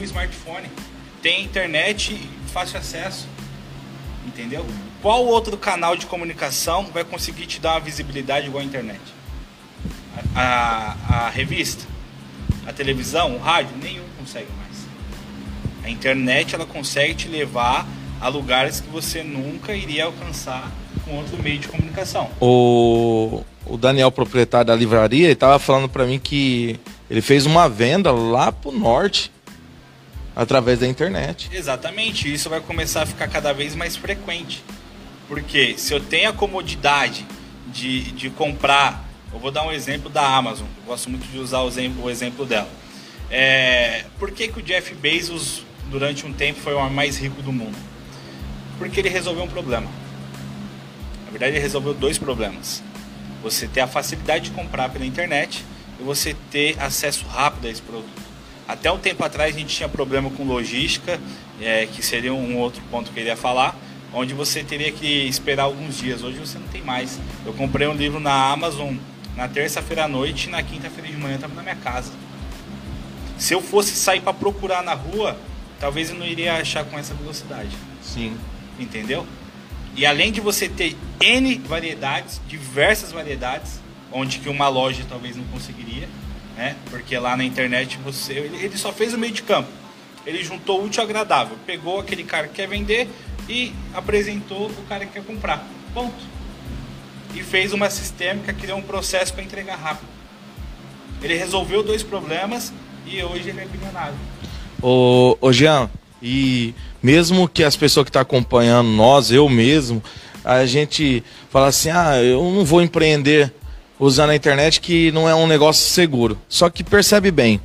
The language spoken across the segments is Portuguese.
um smartphone, tem internet fácil acesso. Entendeu? Qual outro canal de comunicação vai conseguir te dar uma visibilidade igual a internet? A, a, a revista? A televisão? O rádio? Nenhum consegue mais. A internet ela consegue te levar a lugares que você nunca iria alcançar com outro meio de comunicação. O, o Daniel, proprietário da livraria, estava falando para mim que ele fez uma venda lá pro norte através da internet. Exatamente, isso vai começar a ficar cada vez mais frequente. Porque se eu tenho a comodidade de, de comprar, eu vou dar um exemplo da Amazon, eu gosto muito de usar o exemplo, dela. É, por que, que o Jeff Bezos, durante um tempo, foi o homem mais rico do mundo? Porque ele resolveu um problema. Na verdade, ele resolveu dois problemas. Você ter a facilidade de comprar pela internet e você ter acesso rápido a esse produto. Até um tempo atrás a gente tinha problema com logística, é, que seria um outro ponto que eu iria falar, onde você teria que esperar alguns dias. Hoje você não tem mais. Eu comprei um livro na Amazon na terça-feira à noite e na quinta-feira de manhã estava na minha casa. Se eu fosse sair para procurar na rua, talvez eu não iria achar com essa velocidade. Sim. Entendeu? E além de você ter N variedades, diversas variedades, onde que uma loja talvez não conseguiria, né? Porque lá na internet você. Ele só fez o meio de campo. Ele juntou útil ao agradável. Pegou aquele cara que quer vender e apresentou o cara que quer comprar. Ponto. E fez uma sistêmica, criou um processo para entregar rápido. Ele resolveu dois problemas e hoje ele é bilionário. Ô, ô Jean, e mesmo que as pessoas que estão tá acompanhando nós, eu mesmo, a gente fala assim, ah, eu não vou empreender usando a internet que não é um negócio seguro. Só que percebe bem,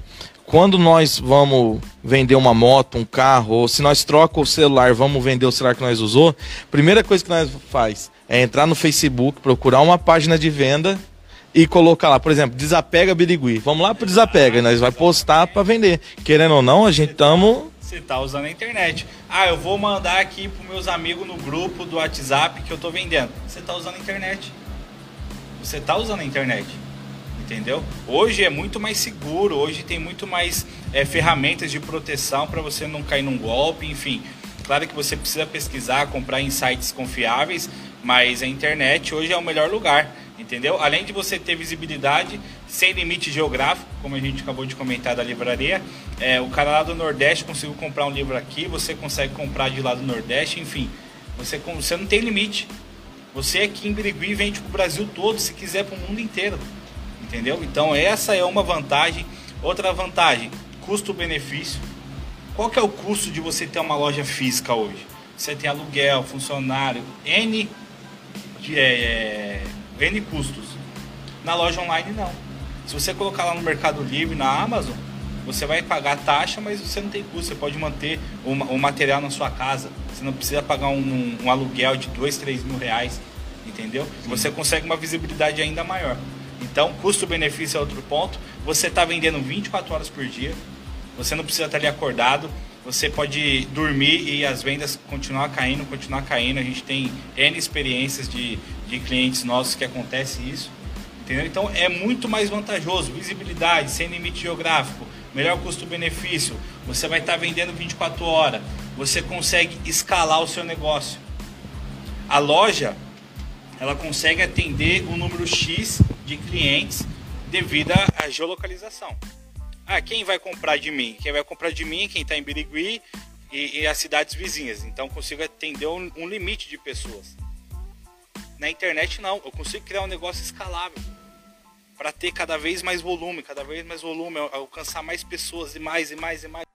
quando nós vamos vender uma moto, um carro, ou se nós trocamos o celular, vamos vender o celular que nós usou, primeira coisa que nós faz é entrar no Facebook, procurar uma página de venda e colocar lá, por exemplo, desapega Birigui. Vamos lá para desapega, nós vai postar para vender. Querendo ou não, a gente estamos você está usando a internet. Ah, eu vou mandar aqui para meus amigos no grupo do WhatsApp que eu estou vendendo. Você está usando a internet. Você está usando a internet entendeu? Hoje é muito mais seguro, hoje tem muito mais é, ferramentas de proteção para você não cair num golpe, enfim. Claro que você precisa pesquisar, comprar em sites confiáveis, mas a internet hoje é o melhor lugar, entendeu? Além de você ter visibilidade sem limite geográfico, como a gente acabou de comentar da livraria, é, o cara lá do Nordeste conseguiu comprar um livro aqui, você consegue comprar de lá do Nordeste, enfim, você, você não tem limite. Você aqui em Birigui vende para o Brasil todo, se quiser para o mundo inteiro. Entendeu? Então essa é uma vantagem. Outra vantagem, custo-benefício. Qual que é o custo de você ter uma loja física hoje? Você tem aluguel, funcionário, N, de, é, é, N custos. Na loja online não. Se você colocar lá no Mercado Livre, na Amazon, você vai pagar taxa, mas você não tem custo. Você pode manter o, o material na sua casa. Você não precisa pagar um, um, um aluguel de 2, 3 mil reais. Entendeu? Sim. Você consegue uma visibilidade ainda maior. Então, custo-benefício é outro ponto. Você está vendendo 24 horas por dia. Você não precisa estar ali acordado. Você pode dormir e as vendas continuar caindo, continuar caindo. A gente tem N experiências de, de clientes nossos que acontece isso. Entendeu? Então é muito mais vantajoso. Visibilidade, sem limite geográfico, melhor custo-benefício. Você vai estar vendendo 24 horas. Você consegue escalar o seu negócio. A loja ela consegue atender um número X de clientes devido à geolocalização. Ah, quem vai comprar de mim? Quem vai comprar de mim quem está em Birigui e, e, as cidades vizinhas. Então consigo atender um, um limite de pessoas. Na internet não, eu consigo criar um negócio escalável para ter cada vez mais volume, cada vez mais volume, alcançar mais pessoas e mais e mais e mais.